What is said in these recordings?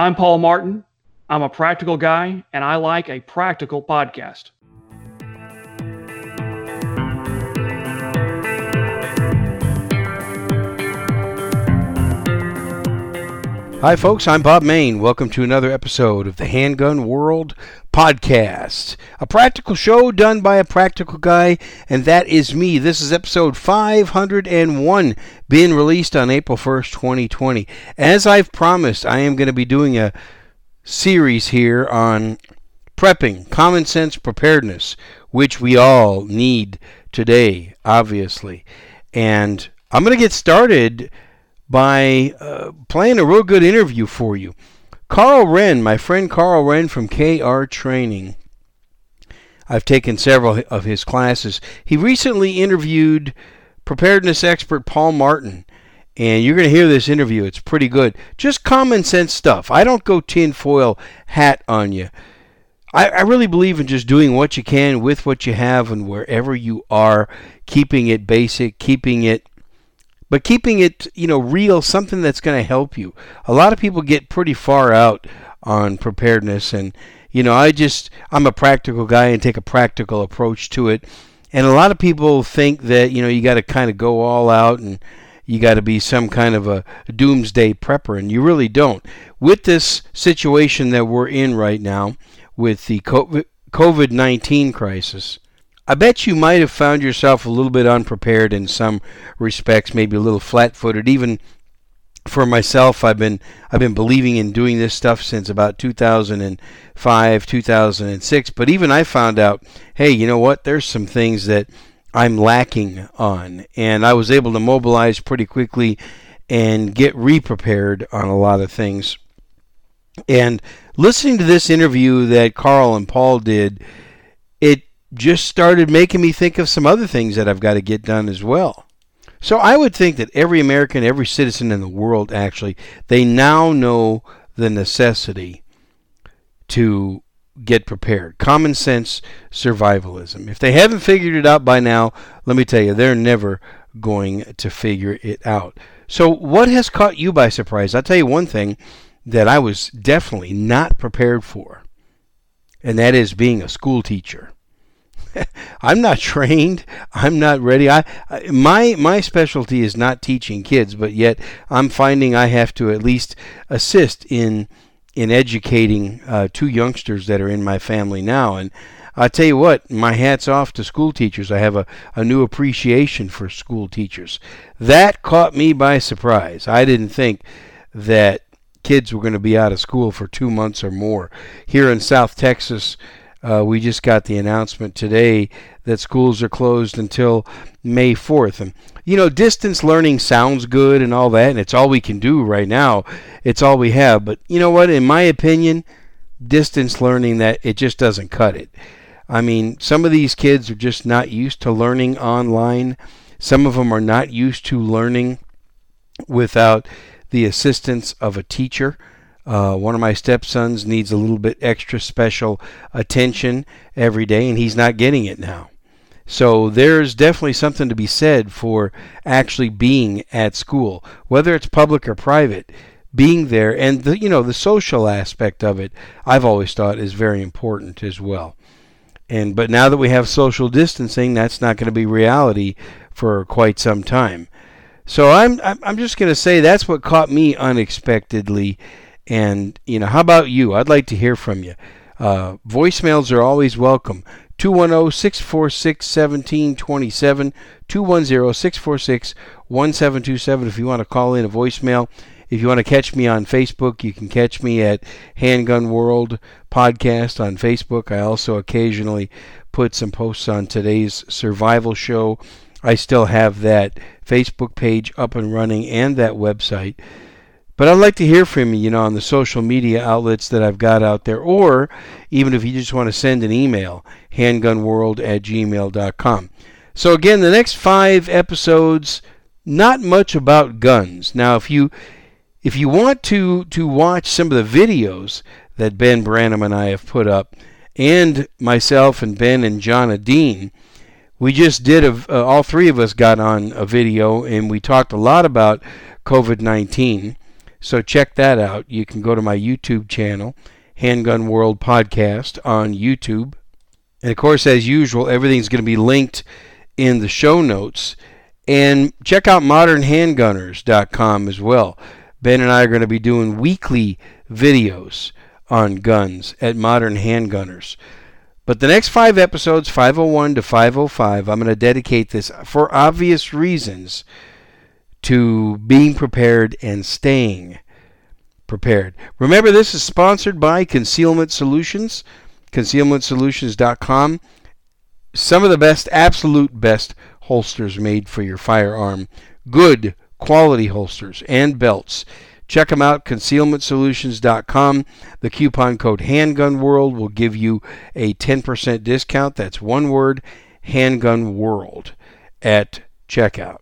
I'm Paul Martin. I'm a practical guy, and I like a practical podcast. Hi, folks. I'm Bob Mayne. Welcome to another episode of the Handgun World Podcast, a practical show done by a practical guy, and that is me. This is episode 501, being released on April 1st, 2020. As I've promised, I am going to be doing a series here on prepping, common sense preparedness, which we all need today, obviously. And I'm going to get started by uh, playing a real good interview for you. Karl Rehn, my friend Karl Rehn from KR Training. I've taken several of his classes. He recently interviewed preparedness expert Paul Martin. And you're going to hear this interview. It's pretty good. Just common sense stuff. I don't go tinfoil hat on you. I, I really believe in just doing what you can with what you have and wherever you are, keeping it basic, keeping it but keeping it, you know, real, something that's going to help you. A lot of people get pretty far out on preparedness and you know, I just I'm a practical guy and take a practical approach to it. And a lot of people think that, you know, you got to kind of go all out and you got to be some kind of a doomsday prepper and you really don't. With this situation that we're in right now with the COVID-19 crisis, I bet you might have found yourself a little bit unprepared in some respects, maybe a little flat-footed. Even for myself, I've been I've been believing in doing this stuff since about 2005, 2006. But even I found out, hey, you know what? There's some things that I'm lacking on, and I was able to mobilize pretty quickly and get re-prepared on a lot of things. And listening to this interview that Carl and Paul did, it just started making me think of some other things that I've got to get done as well. So I would think that every American, every citizen in the world, actually, they now know the necessity to get prepared. Common sense survivalism. If they haven't figured it out by now, let me tell you, they're never going to figure it out. So, what has caught you by surprise? I'll tell you one thing that I was definitely not prepared for, and that is being a school teacher. I'm not trained. I'm not ready. I my my specialty is not teaching kids, but yet I'm finding I have to at least assist in in educating uh, two youngsters that are in my family now. And I tell you what, my hat's off to school teachers. I have a, a new appreciation for school teachers. That caught me by surprise. I didn't think that kids were going to be out of school for two months or more. Here in South Texas, uh, we just got the announcement today that schools are closed until May 4th. And, you know, distance learning sounds good and all that, and it's all we can do right now. It's all we have. But, you know what? In my opinion, distance learning, that it just doesn't cut it. I mean, some of these kids are just not used to learning online. Some of them are not used to learning without the assistance of a teacher. Uh, one of my stepsons needs a little bit extra special attention every day, and he's not getting it now. So there's definitely something to be said for actually being at school, whether it's public or private. Being there and the you know the social aspect of it, I've always thought is very important as well. And but now that we have social distancing, that's not going to be reality for quite some time. So I'm I'm just going to say that's what caught me unexpectedly and, you know, how about you? I'd like to hear from you. Uh, voicemails are always welcome. 210 646 1727. 210 646 1727 if you want to call in a voicemail. If you want to catch me on Facebook, you can catch me at Handgun World Podcast on Facebook. I also occasionally put some posts on today's survival show. I still have that Facebook page up and running and that website. But I'd like to hear from you, you know, on the social media outlets that I've got out there, or even if you just want to send an email, handgunworld at gmail.com. So again, the next five episodes, not much about guns. Now, if you if you want to to watch some of the videos that Ben Branham and I have put up, and myself and Ben and John Dean, we just did a, uh, all three of us got on a video and we talked a lot about COVID 19. So check that out. You can go to my YouTube channel, Handgun World Podcast on YouTube. And of course, as usual, everything's going to be linked in the show notes. And check out modernhandgunners.com as well. Ben and I are going to be doing weekly videos on guns at Modern Handgunners. But the next five episodes, 501 to 505, I'm going to dedicate this for obvious reasons to being prepared and staying prepared. Remember, this is sponsored by Concealment Solutions, concealmentsolutions.com. Some of the best, absolute best holsters made for your firearm. Good quality holsters and belts. Check them out, concealmentsolutions.com. The coupon code Handgun World will give you a 10% discount. That's one word, Handgun World, at checkout.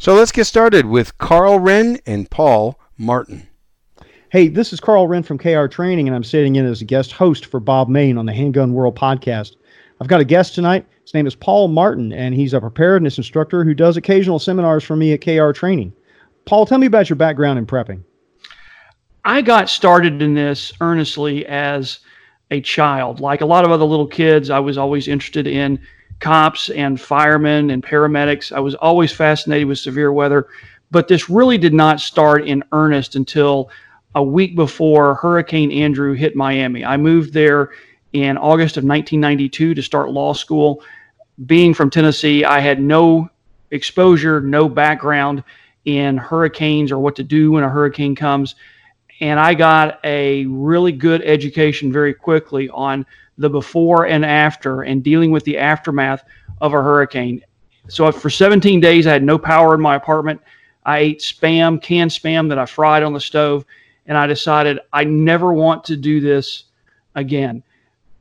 So let's get started with Karl Rehn and Paul Martin. Hey, this is Karl Rehn from KR Training, and I'm sitting in as a guest host for Bob Mayne on the Handgun World podcast. I've got a guest tonight. His name is Paul Martin, and he's a preparedness instructor who does occasional seminars for me at KR Training. Paul, tell me about your background in prepping. I got started in this earnestly as a child. Like a lot of other little kids, I was always interested in cops and firemen and paramedics. I was always fascinated with severe weather, but this really did not start in earnest until a week before Hurricane Andrew hit Miami. I moved there in August of 1992 to start law school. Being from Tennessee, I had no exposure, no background in hurricanes or what to do when a hurricane comes. And I got a really good education very quickly on the before and after and dealing with the aftermath of a hurricane. So for 17 days, I had no power in my apartment. I ate spam, canned spam that I fried on the stove, and I decided I never want to do this again.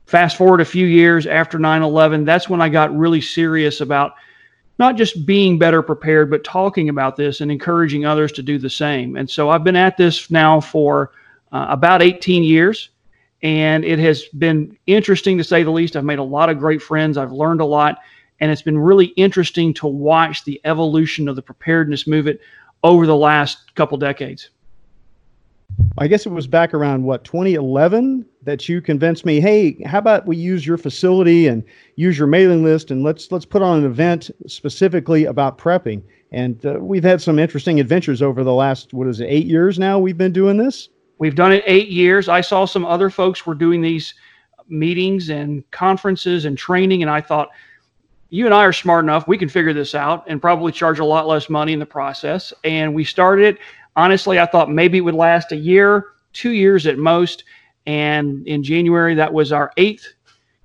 Fast forward a few years after 9 11, that's when I got really serious about not just being better prepared, but talking about this and encouraging others to do the same. And so I've been at this now for uh, about 18 years, and it has been interesting to say the least. I've made a lot of great friends, I've learned a lot, and it's been really interesting to watch the evolution of the preparedness movement over the last couple decades. I guess it was back around what 2011 that you convinced me, hey, how about we use your facility and use your mailing list and let's let's put on an event specifically about prepping. And uh, we've had some interesting adventures over the last what is it, eight years now? We've been doing this. We've done it eight years. I saw some other folks were doing these meetings and conferences and training, and I thought, you and I are smart enough. We can figure this out and probably charge a lot less money in the process. And we started it. Honestly, I thought maybe it would last a year, two years at most. And in January, that was our eighth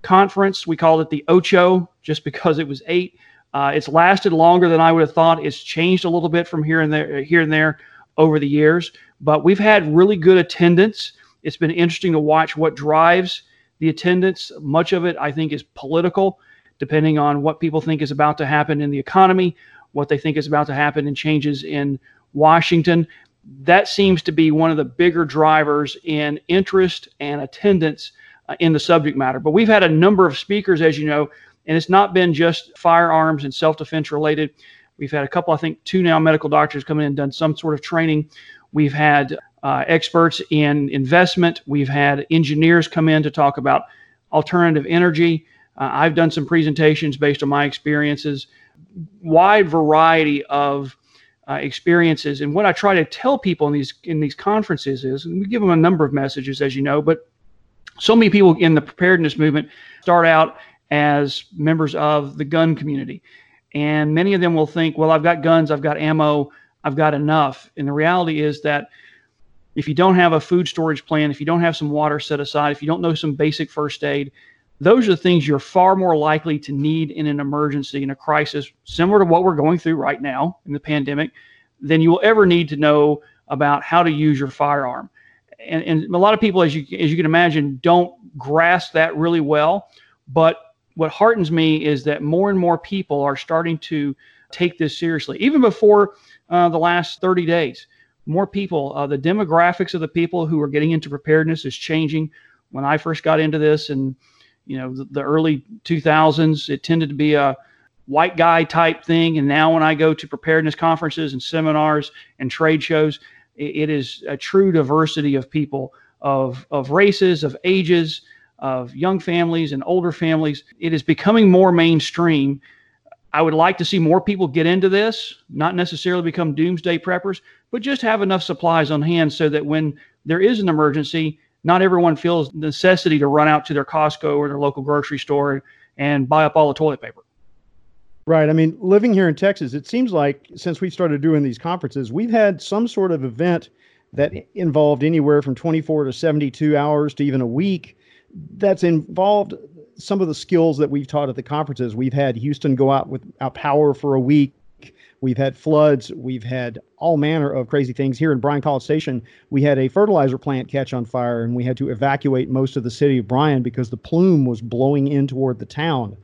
conference. We called it the Ocho just because it was eight. Uh, it's lasted longer than I would have thought. It's changed a little bit from here and there, here and there over the years, but we've had really good attendance. It's been interesting to watch what drives the attendance. Much of it, I think, is political, depending on what people think is about to happen in the economy, what they think is about to happen in changes in Washington that seems to be one of the bigger drivers in interest and attendance uh, in the subject matter. But we've had a number of speakers, as you know, and it's not been just firearms and self defense related. We've had a couple, I think, two now medical doctors come in and done some sort of training. We've had uh, experts in investment. We've had engineers come in to talk about alternative energy. Uh, I've done some presentations based on my experiences. Wide variety of uh, experiences. And what I try to tell people in these in these conferences is, and we give them a number of messages, as you know, but so many people in the preparedness movement start out as members of the gun community, and many of them will think, well, I've got guns, I've got ammo, I've got enough. And the reality is that if you don't have a food storage plan, if you don't have some water set aside, if you don't know some basic first aid, those are the things you're far more likely to need in an emergency, in a crisis, similar to what we're going through right now in the pandemic, than you will ever need to know about how to use your firearm. And, and a lot of people, as you as you can imagine, don't grasp that really well. But what heartens me is that more and more people are starting to take this seriously. Even before uh, the last 30 days, more people, uh, the demographics of the people who are getting into preparedness is changing. When I first got into this and you know the, the early 2000s it tended to be a white guy type thing and now when i go to preparedness conferences and seminars and trade shows it is a true diversity of people, of, of races, of ages, of young families and older families. It is becoming more mainstream. I would like to see more people get into this, not necessarily become doomsday preppers, but just have enough supplies on hand so that when there is an emergency, not everyone feels the necessity to run out to their Costco or their local grocery store and buy up all the toilet paper. Right. I mean, living here in Texas, it seems like since we started doing these conferences, we've had some sort of event that involved anywhere from 24 to 72 hours to even a week that's involved some of the skills that we've taught at the conferences. We've had Houston go out without power for a week. We've had floods. We've had all manner of crazy things. Here in Bryan College Station, we had a fertilizer plant catch on fire and we had to evacuate most of the city of Bryan because the plume was blowing in toward the town.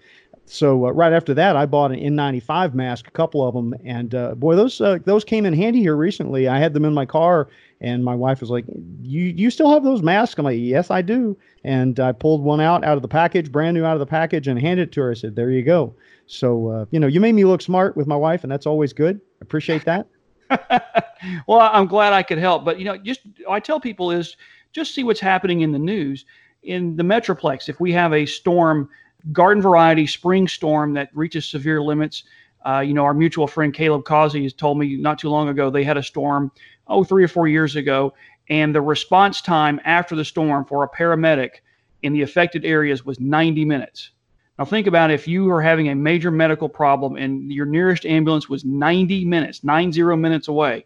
So uh, right after that, I bought an N95 mask, a couple of them, and uh, boy, those uh, those came in handy here recently. I had them in my car, and my wife was like, "You you still have those masks?" I'm like, "Yes, I do." And I pulled one out out of the package, brand new out of the package, and handed it to her. I said, "There you go." So uh, you know, you made me look smart with my wife, and that's always good. I appreciate that. well, I'm glad I could help, but you know, just I tell people is just see what's happening in the news in the metroplex. If we have a storm garden variety spring storm that reaches severe limits. Uh, you know, our mutual friend Caleb Causey has told me not too long ago they had a storm, oh, three or four years ago, and the response time after the storm for a paramedic in the affected areas was 90 minutes. Now, think about if you are having a major medical problem and your nearest ambulance was 90 minutes, 90 minutes away.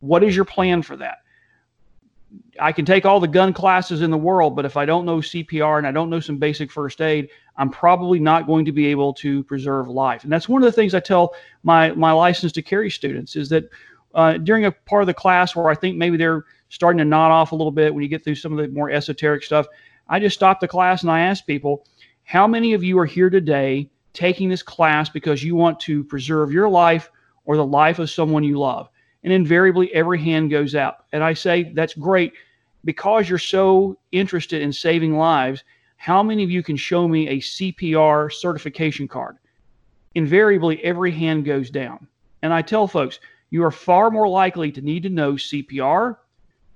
What is your plan for that? I can take all the gun classes in the world, but if I don't know CPR and I don't know some basic first aid, I'm probably not going to be able to preserve life. And that's one of the things I tell my my license to carry students is that uh, during a part of the class where I think maybe they're starting to nod off a little bit when you get through some of the more esoteric stuff, I just stop the class and I ask people, how many of you are here today taking this class because you want to preserve your life or the life of someone you love? And invariably every hand goes out. And I say, that's great because you're so interested in saving lives. How many of you can show me a CPR certification card? Invariably, every hand goes down. And I tell folks, you are far more likely to need to know CPR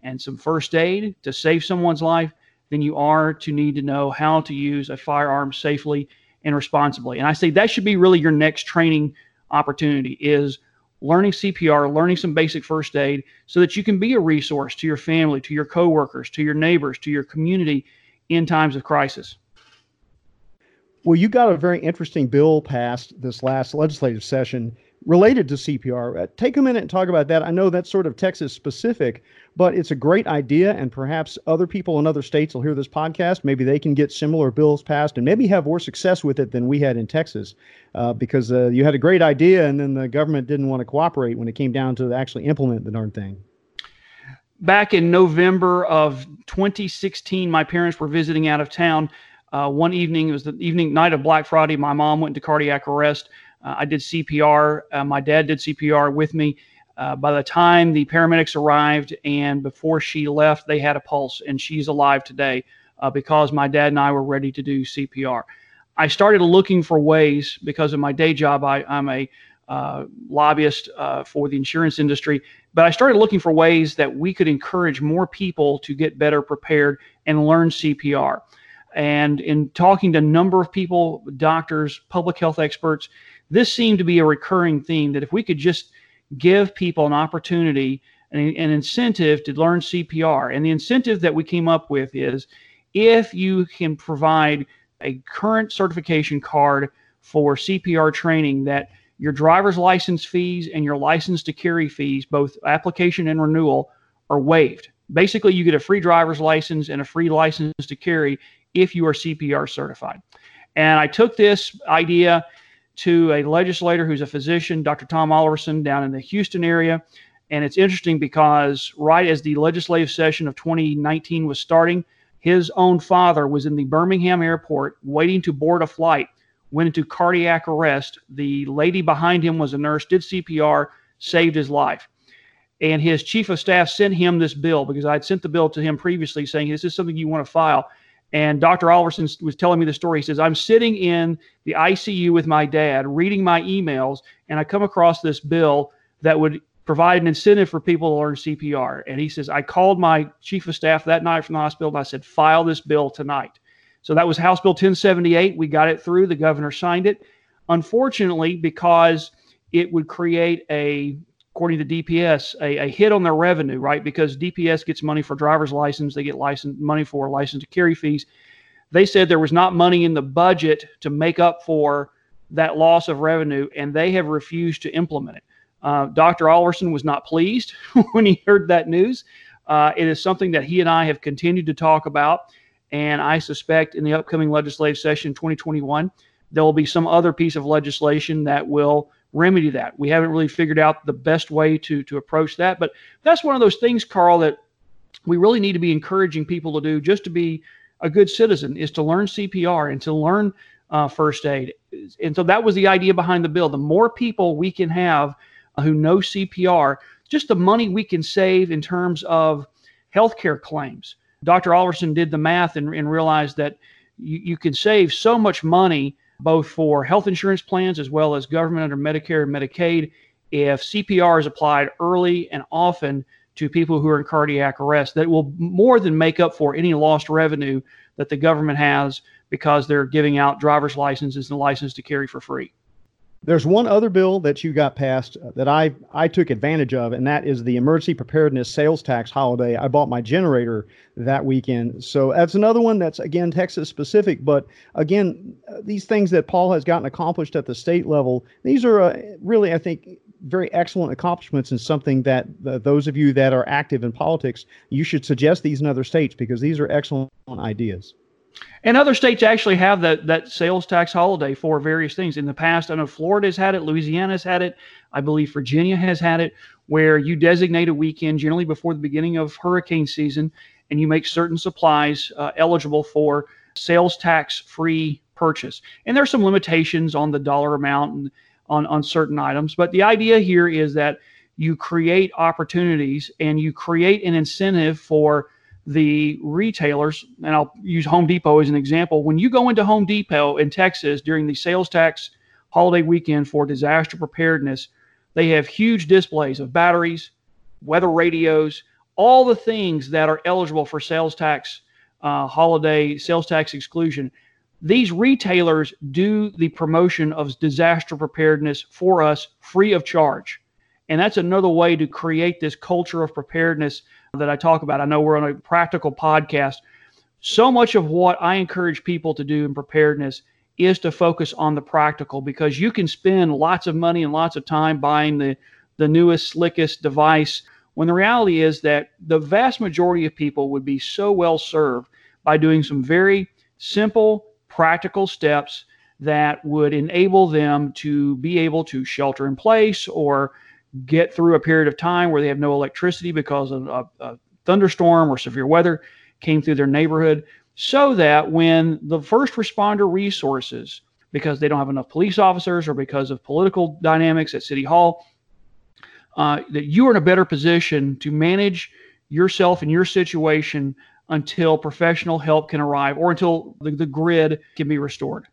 and some first aid to save someone's life than you are to need to know how to use a firearm safely and responsibly. And I say that should be really your next training opportunity is learning CPR, learning some basic first aid so that you can be a resource to your family, to your coworkers, to your neighbors, to your community in times of crisis. Well, you got a very interesting bill passed this last legislative session related to CPR. Uh, take a minute and talk about that. I know that's sort of Texas specific, but it's a great idea, and perhaps other people in other states will hear this podcast. Maybe they can get similar bills passed and maybe have more success with it than we had in Texas uh, because uh, you had a great idea and then the government didn't want to cooperate when it came down to actually implement the darn thing. Back in November of 2016, my parents were visiting out of town. Uh, one evening, it was the evening night of Black Friday. My mom went into cardiac arrest. Uh, I did CPR. Uh, my dad did CPR with me. Uh, by the time the paramedics arrived and before she left, they had a pulse, and she's alive today uh, because my dad and I were ready to do CPR. I started looking for ways because of my day job. I, am a uh, lobbyist uh, for the insurance industry, but I started looking for ways that we could encourage more people to get better prepared and learn CPR. And in talking to a number of people, doctors, public health experts, this seemed to be a recurring theme that if we could just give people an opportunity, and an incentive to learn CPR, and the incentive that we came up with is if you can provide a current certification card for CPR training that your driver's license fees and your license to carry fees, both application and renewal, are waived. Basically, you get a free driver's license and a free license to carry if you are CPR certified. And I took this idea to a legislator who's a physician, Dr. Tom Oliverson, down in the Houston area. And it's interesting because right as the legislative session of 2019 was starting, his own father was in the Birmingham airport waiting to board a flight, went into cardiac arrest. The lady behind him was a nurse, did CPR, saved his life. And his chief of staff sent him this bill because I had sent the bill to him previously saying, This Is something you want to file? And Dr. Oliverson was telling me the story. He says, I'm sitting in the ICU with my dad, reading my emails, and I come across this bill that would provide an incentive for people to learn CPR. And he says, I called my chief of staff that night from the hospital and I said, file this bill tonight. So that was House Bill 1078. We got it through. The governor signed it. Unfortunately, because it would create a, according to DPS, a, a hit on their revenue, right? Because DPS gets money for driver's license, they get license money for license to carry fees. They said there was not money in the budget to make up for that loss of revenue, and they have refused to implement it. Uh, Dr. Oliverson was not pleased when he heard that news. Uh, it is something that he and I have continued to talk about, and I suspect in the upcoming legislative session 2021, there will be some other piece of legislation that will remedy that. We haven't really figured out the best way to to approach that, but that's one of those things, Carl, that we really need to be encouraging people to do just to be a good citizen is to learn CPR and to learn uh, first aid. And so that was the idea behind the bill. The more people we can have who know CPR, just the money we can save in terms of healthcare claims. Dr. Oliverson did the math and, and realized that you, you can save so much money both for health insurance plans as well as government under Medicare and Medicaid if CPR is applied early and often to people who are in cardiac arrest that will more than make up for any lost revenue that the government has because they're giving out driver's licenses and license to carry for free. There's one other bill that you got passed uh, that I I took advantage of, and that is the emergency preparedness sales tax holiday. I bought my generator that weekend, so that's another one that's again Texas specific. But again, uh, these things that Paul has gotten accomplished at the state level, these are uh, really I think very excellent accomplishments and something that uh, those of you that are active in politics you should suggest these in other states because these are excellent ideas. And other states actually have that that sales tax holiday for various things. In the past, I know Florida's had it, Louisiana's had it, I believe Virginia has had it, where you designate a weekend generally before the beginning of hurricane season, and you make certain supplies uh, eligible for sales tax free purchase. And there's some limitations on the dollar amount and on on certain items, but the idea here is that you create opportunities and you create an incentive for the retailers, and I'll use Home Depot as an example. When you go into Home Depot in Texas during the sales tax holiday weekend for disaster preparedness, they have huge displays of batteries, weather radios, all the things that are eligible for sales tax uh, holiday sales tax exclusion. These retailers do the promotion of disaster preparedness for us free of charge. And that's another way to create this culture of preparedness that I talk about. I know we're on a practical podcast. So much of what I encourage people to do in preparedness is to focus on the practical because you can spend lots of money and lots of time buying the, the newest, slickest device when the reality is that the vast majority of people would be so well served by doing some very simple, practical steps that would enable them to be able to shelter in place or get through a period of time where they have no electricity because of a, a thunderstorm or severe weather came through their neighborhood, so that when the first responder resources, because they don't have enough police officers or because of political dynamics at City Hall, uh, that you are in a better position to manage yourself and your situation until professional help can arrive or until the, the grid can be restored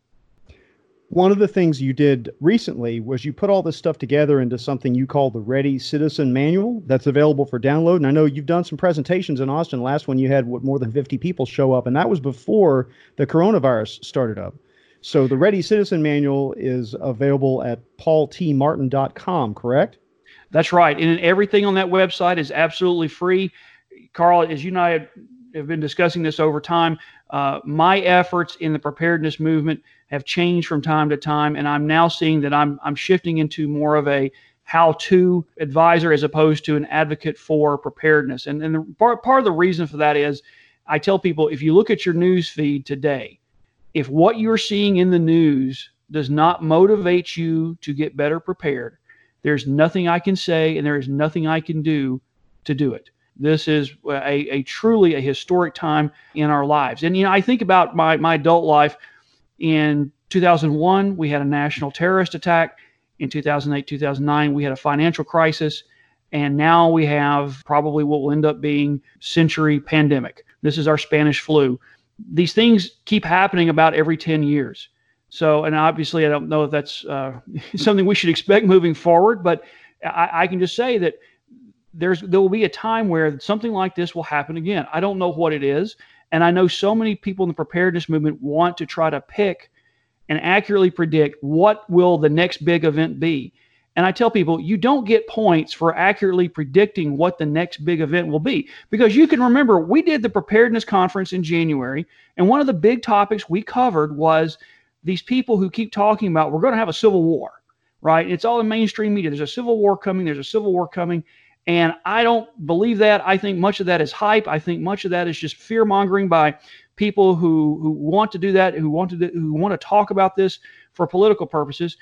one of the things you did recently was you put all this stuff together into something you call the Ready Citizen Manual that's available for download. And I know you've done some presentations in Austin. Last one you had what more than 50 people show up, and that was before the coronavirus started up. So the Ready Citizen Manual is available at paultmartin.com, correct? That's right. And everything on that website is absolutely free. Carl, as you and I have been discussing this over time, uh, my efforts in the preparedness movement have changed from time to time, and I'm now seeing that I'm I'm shifting into more of a how-to advisor as opposed to an advocate for preparedness. And and the, part part of the reason for that is I tell people if you look at your news feed today, if what you're seeing in the news does not motivate you to get better prepared, there's nothing I can say and there is nothing I can do to do it. This is a, a truly a historic time in our lives. And you know, I think about my my adult life. In 2001, we had a national terrorist attack. In 2008, 2009, we had a financial crisis. And now we have probably what will end up being century pandemic. This is our Spanish flu. These things keep happening about every 10 years. So, and obviously, I don't know if that's uh, something we should expect moving forward, but I, I can just say that there's there will be a time where something like this will happen again. I don't know what it is, and I know so many people in the preparedness movement want to try to pick and accurately predict what will the next big event be. And I tell people, you don't get points for accurately predicting what the next big event will be. Because you can remember, we did the preparedness conference in January, and one of the big topics we covered was these people who keep talking about we're going to have a civil war, right? It's all in mainstream media. There's a civil war coming, there's a civil war coming. And I don't believe that. I think much of that is hype. I think much of that is just fear mongering by people who, who want to do that, who want to do, who want to talk about this for political purposes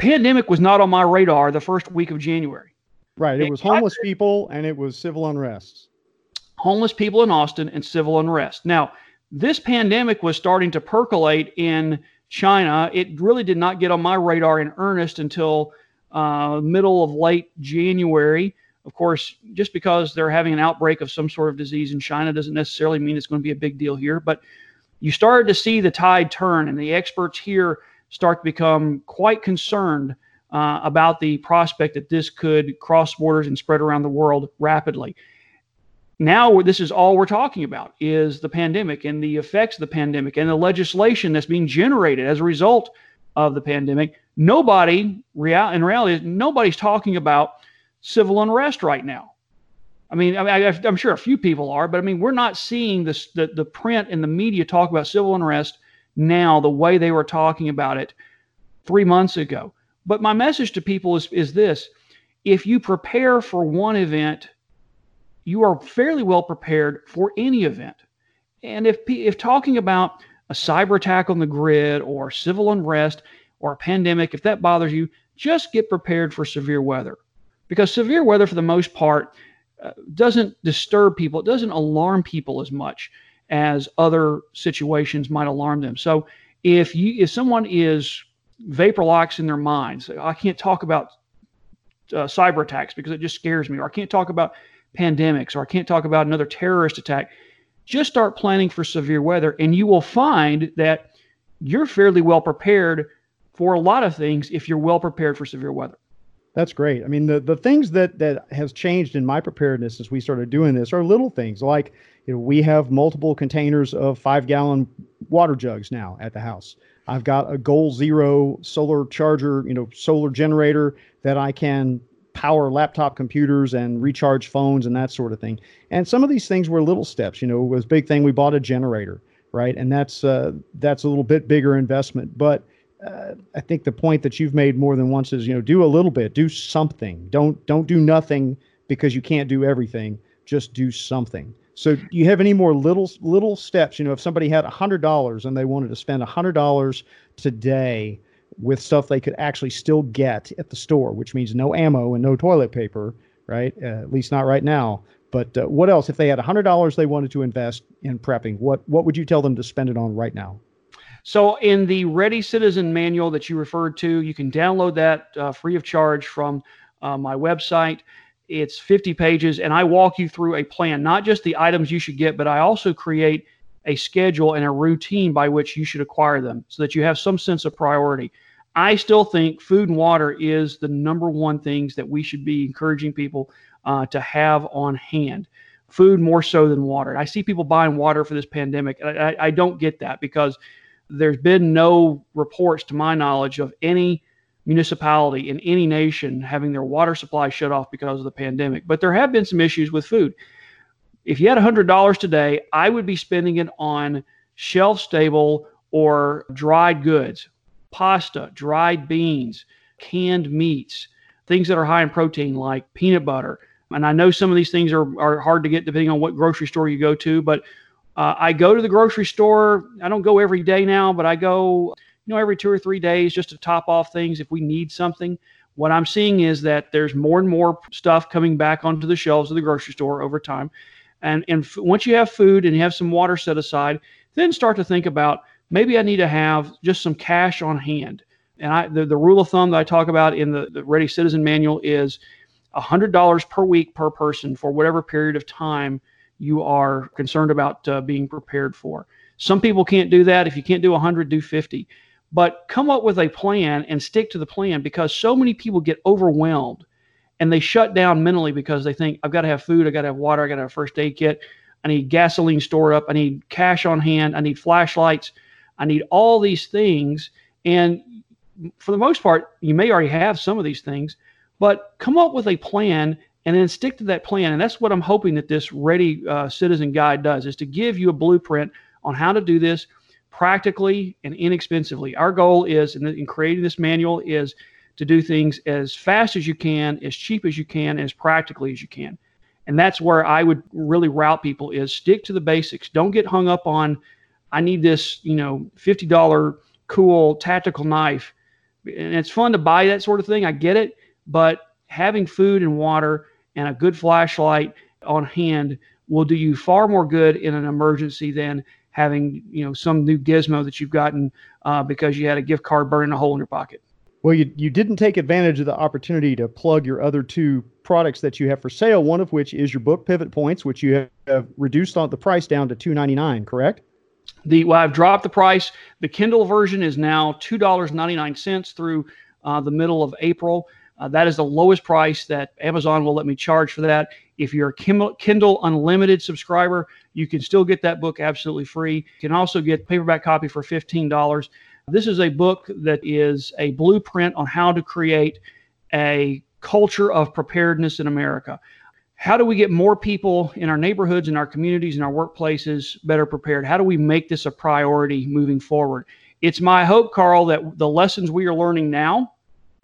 pandemic was not on my radar the first week of January. Right. It was homeless people and it was civil unrest. Homeless people in Austin and civil unrest. Now, this pandemic was starting to percolate in China. It really did not get on my radar in earnest until uh, middle of late January. Of course, just because they're having an outbreak of some sort of disease in China doesn't necessarily mean it's going to be a big deal here. But you started to see the tide turn, and the experts here start to become quite concerned uh, about the prospect that this could cross borders and spread around the world rapidly. Now, this is all we're talking about is the pandemic and the effects of the pandemic and the legislation that's being generated as a result of the pandemic. Nobody, in reality, nobody's talking about civil unrest right now. I mean, I am sure a few people are, but I mean, we're not seeing this, the, the print and the media talk about civil unrest now the way they were talking about it three months ago. But my message to people is, is this if you prepare for one event, you are fairly well prepared for any event. And if, if talking about a cyber attack on the grid or civil unrest or a pandemic, if that bothers you, just get prepared for severe weather. Because severe weather, for the most part, uh, doesn't disturb people, it doesn't alarm people as much as other situations might alarm them. So if you if someone is vapor locks in their minds, I can't talk about uh, cyber attacks because it just scares me, or I can't talk about pandemics, or I can't talk about another terrorist attack. Just start planning for severe weather, and you will find that you're fairly well prepared for a lot of things if you're well prepared for severe weather. That's great. I mean, the, the things that that has changed in my preparedness since we started doing this are little things like you know we have multiple containers of five gallon water jugs now at the house. I've got a Goal Zero solar charger, you know, solar generator that I can power laptop computers and recharge phones and that sort of thing. And some of these things were little steps. You know, it was big thing. We bought a generator, right? And that's uh, that's a little bit bigger investment, but uh, I think the point that you've made more than once is, you know, do a little bit, do something. Don't don't do nothing because you can't do everything. Just do something. So, do you have any more little little steps? You know, if somebody had hundred dollars and they wanted to spend hundred dollars today with stuff they could actually still get at the store, which means no ammo and no toilet paper, right? Uh, at least not right now. But uh, what else? If they had hundred dollars they wanted to invest in prepping, what what would you tell them to spend it on right now? So, in the Ready Citizen manual that you referred to, you can download that uh, free of charge from uh, my website. It's 50 pages, and I walk you through a plan, not just the items you should get, but I also create a schedule and a routine by which you should acquire them so that you have some sense of priority. I still think food and water is the number one things that we should be encouraging people uh, to have on hand. Food more so than water. I see people buying water for this pandemic. I, I don't get that because there's been no reports, to my knowledge, of any municipality in any nation having their water supply shut off because of the pandemic. But there have been some issues with food. If you had $100 today, I would be spending it on shelf stable or dried goods, pasta, dried beans, canned meats, things that are high in protein like peanut butter. And I know some of these things are, are hard to get depending on what grocery store you go to, but uh, I go to the grocery store. I don't go every day now, but I go, you know, every two or three days just to top off things if we need something. What I'm seeing is that there's more and more stuff coming back onto the shelves of the grocery store over time. And, and f- once you have food and you have some water set aside, then start to think about maybe I need to have just some cash on hand. And I, the, the rule of thumb that I talk about in the, the Ready Citizen Manual is $100 per week per person for whatever period of time you are concerned about uh, being prepared for. Some people can't do that. If you can't do 100, do 50. But come up with a plan and stick to the plan because so many people get overwhelmed and they shut down mentally because they think I've got to have food, I've got to have water, I've got to have a first aid kit, I need gasoline stored up, I need cash on hand, I need flashlights, I need all these things. And for the most part, you may already have some of these things, but come up with a plan and then stick to that plan. And that's what I'm hoping that this Ready uh, Citizen Guide does is to give you a blueprint on how to do this practically and inexpensively. Our goal is in, the, in creating this manual is to do things as fast as you can, as cheap as you can, as practically as you can. And that's where I would really route people is stick to the basics. Don't get hung up on I need this, you know, $50 cool tactical knife. And it's fun to buy that sort of thing. I get it, but having food and water and a good flashlight on hand will do you far more good in an emergency than having you know some new gizmo that you've gotten uh, because you had a gift card burning a hole in your pocket. Well, you, you didn't take advantage of the opportunity to plug your other two products that you have for sale. One of which is your book, Pivot Points, which you have reduced on the price down to two ninety nine. Correct? The well, I've dropped the price. The Kindle version is now two dollars ninety nine cents through uh, the middle of April. Uh, that is the lowest price that Amazon will let me charge for that. If you're a Kindle Unlimited subscriber, you can still get that book absolutely free. You can also get paperback copy for $15. This is a book that is a blueprint on how to create a culture of preparedness in America. How do we get more people in our neighborhoods, in our communities, in our workplaces better prepared? How do we make this a priority moving forward? It's my hope, Carl, that the lessons we are learning now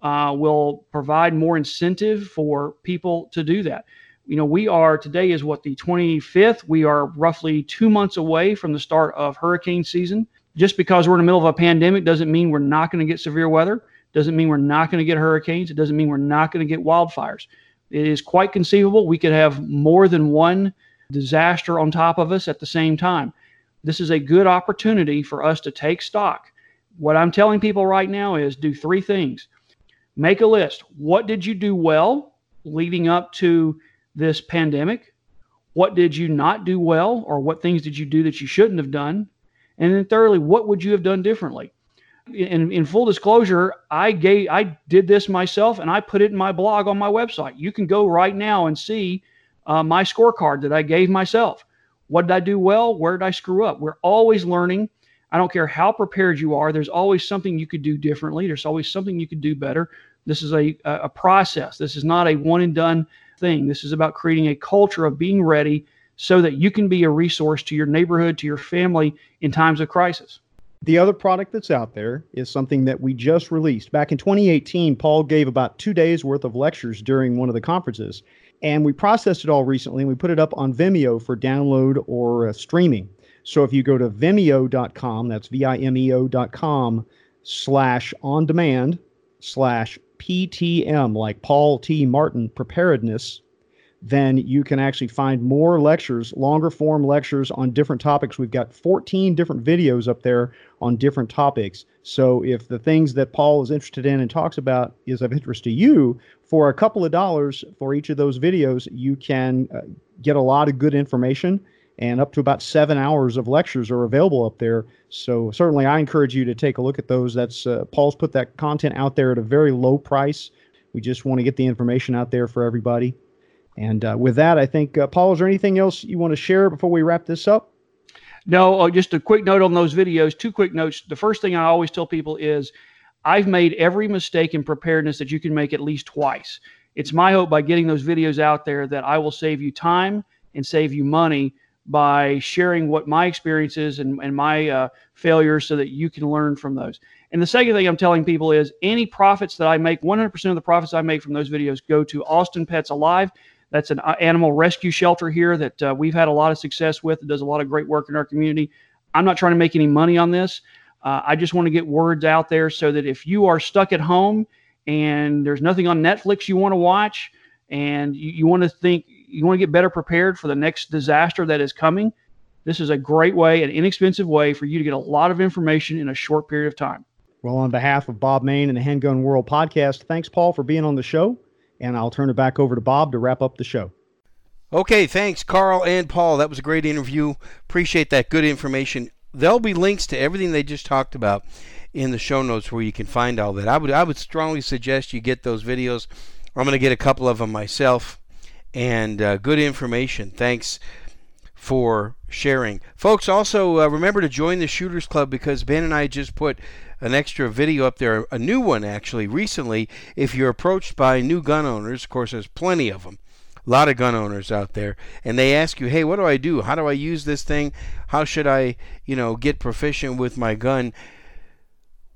uh, will provide more incentive for people to do that. You know, we are today is what the 25th. We are roughly two months away from the start of hurricane season. Just because we're in the middle of a pandemic doesn't mean we're not going to get severe weather. Doesn't mean we're not going to get hurricanes. It doesn't mean we're not going to get wildfires. It is quite conceivable we could have more than one disaster on top of us at the same time. This is a good opportunity for us to take stock. What I'm telling people right now is do three things Make a list. What did you do well leading up to this pandemic? What did you not do well, or what things did you do that you shouldn't have done? And then thirdly, what would you have done differently? In, in full disclosure, I gave I did this myself, and I put it in my blog on my website. You can go right now and see uh, my scorecard that I gave myself. What did I do well? Where did I screw up? We're always learning. I don't care how prepared you are. There's always something you could do differently. There's always something you could do better. This is a, a process. This is not a one and done thing. This is about creating a culture of being ready so that you can be a resource to your neighborhood, to your family in times of crisis. The other product that's out there is something that we just released. Back in 2018, Paul gave about two days worth of lectures during one of the conferences. And we processed it all recently and we put it up on Vimeo for download or uh, streaming. So if you go to vimeo.com, that's V I M E O.com slash on demand slash PTM, like Paul T. Martin preparedness, then you can actually find more lectures, longer form lectures on different topics. We've got 14 different videos up there on different topics. So if the things that Paul is interested in and talks about is of interest to you, for a couple of dollars for each of those videos, you can uh, get a lot of good information and up to about seven hours of lectures are available up there. So certainly, I encourage you to take a look at those. That's uh, Paul's put that content out there at a very low price. We just want to get the information out there for everybody. And uh, with that, I think uh, Paul, is there anything else you want to share before we wrap this up? No, uh, just a quick note on those videos. Two quick notes. The first thing I always tell people is I've made every mistake in preparedness that you can make at least twice. It's my hope by getting those videos out there that I will save you time and save you money by sharing what my experience is and, and my uh, failures so that you can learn from those. And the second thing I'm telling people is any profits that I make, 100% of the profits I make from those videos go to Austin Pets Alive. That's an uh, animal rescue shelter here that uh, we've had a lot of success with. It does a lot of great work in our community. I'm not trying to make any money on this. Uh, I just want to get words out there so that if you are stuck at home and there's nothing on Netflix you want to watch and you, you want to think, you want to get better prepared for the next disaster that is coming, this is a great way, an inexpensive way for you to get a lot of information in a short period of time. Well, on behalf of Bob Mayne and the Handgun World podcast, thanks, Paul, for being on the show. And I'll turn it back over to Bob to wrap up the show. Okay, thanks, Carl and Paul. That was a great interview. Appreciate that good information. There'll be links to everything they just talked about in the show notes where you can find all that. I would I would strongly suggest you get those videos I'm going to get a couple of them myself. And uh, good information. Thanks for sharing. Folks, also uh, remember to join the Shooters Club because Ben and I just put an extra video up there, a new one actually, recently. If you're approached by new gun owners, of course, there's plenty of them a lot of gun owners out there, and they ask you, "Hey, what do I do? How do I use this thing? How should I, you know, get proficient with my gun?"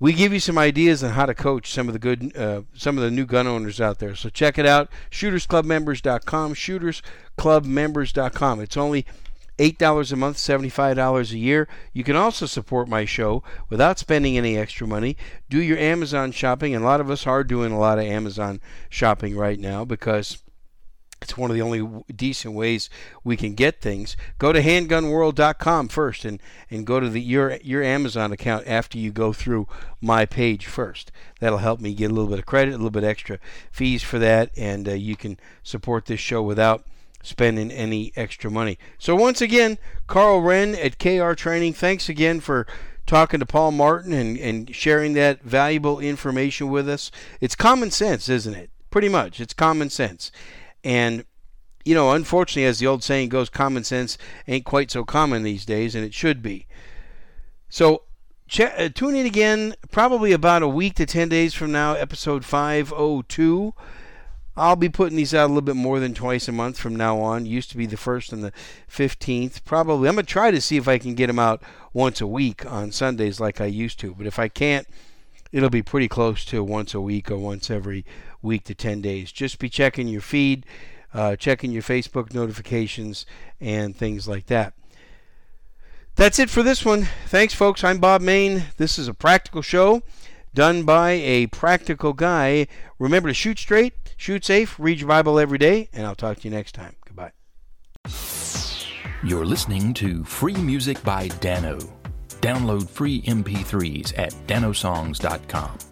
We give you some ideas on how to coach some of the good, uh, some of the new gun owners out there. So check it out, shootersclubmembers.com, shootersclubmembers.com. It's only $8 a month, $75 a year. You can also support my show without spending any extra money. Do your Amazon shopping, and a lot of us are doing a lot of Amazon shopping right now because it's one of the only decent ways we can get things. Go to handgunworld.com first and, and go to the your your Amazon account after you go through my page first. That'll help me get a little bit of credit, a little bit extra fees for that, and uh, you can support this show without spending any extra money. So once again, Karl Rehn at KR Training, thanks again for talking to Paul Martin and, and sharing that valuable information with us. It's common sense, isn't it? Pretty much. It's common sense. And, you know, unfortunately, as the old saying goes, common sense ain't quite so common these days, and it should be. So, ch- uh, tune in again probably about a week to 10 days from now, episode 502. I'll be putting these out a little bit more than twice a month from now on. Used to be the first and the 15th. Probably, I'm going to try to see if I can get them out once a week on Sundays like I used to. But if I can't, it'll be pretty close to once a week or once every week to 10 days. Just be checking your feed, uh, checking your Facebook notifications, and things like that. That's it for this one. Thanks, folks. I'm Bob Mayne. This is a practical show done by a practical guy. Remember to shoot straight, shoot safe, read your Bible every day, and I'll talk to you next time. Goodbye. You're listening to Free Music by Dano. Download free MP3s at danosongs.com.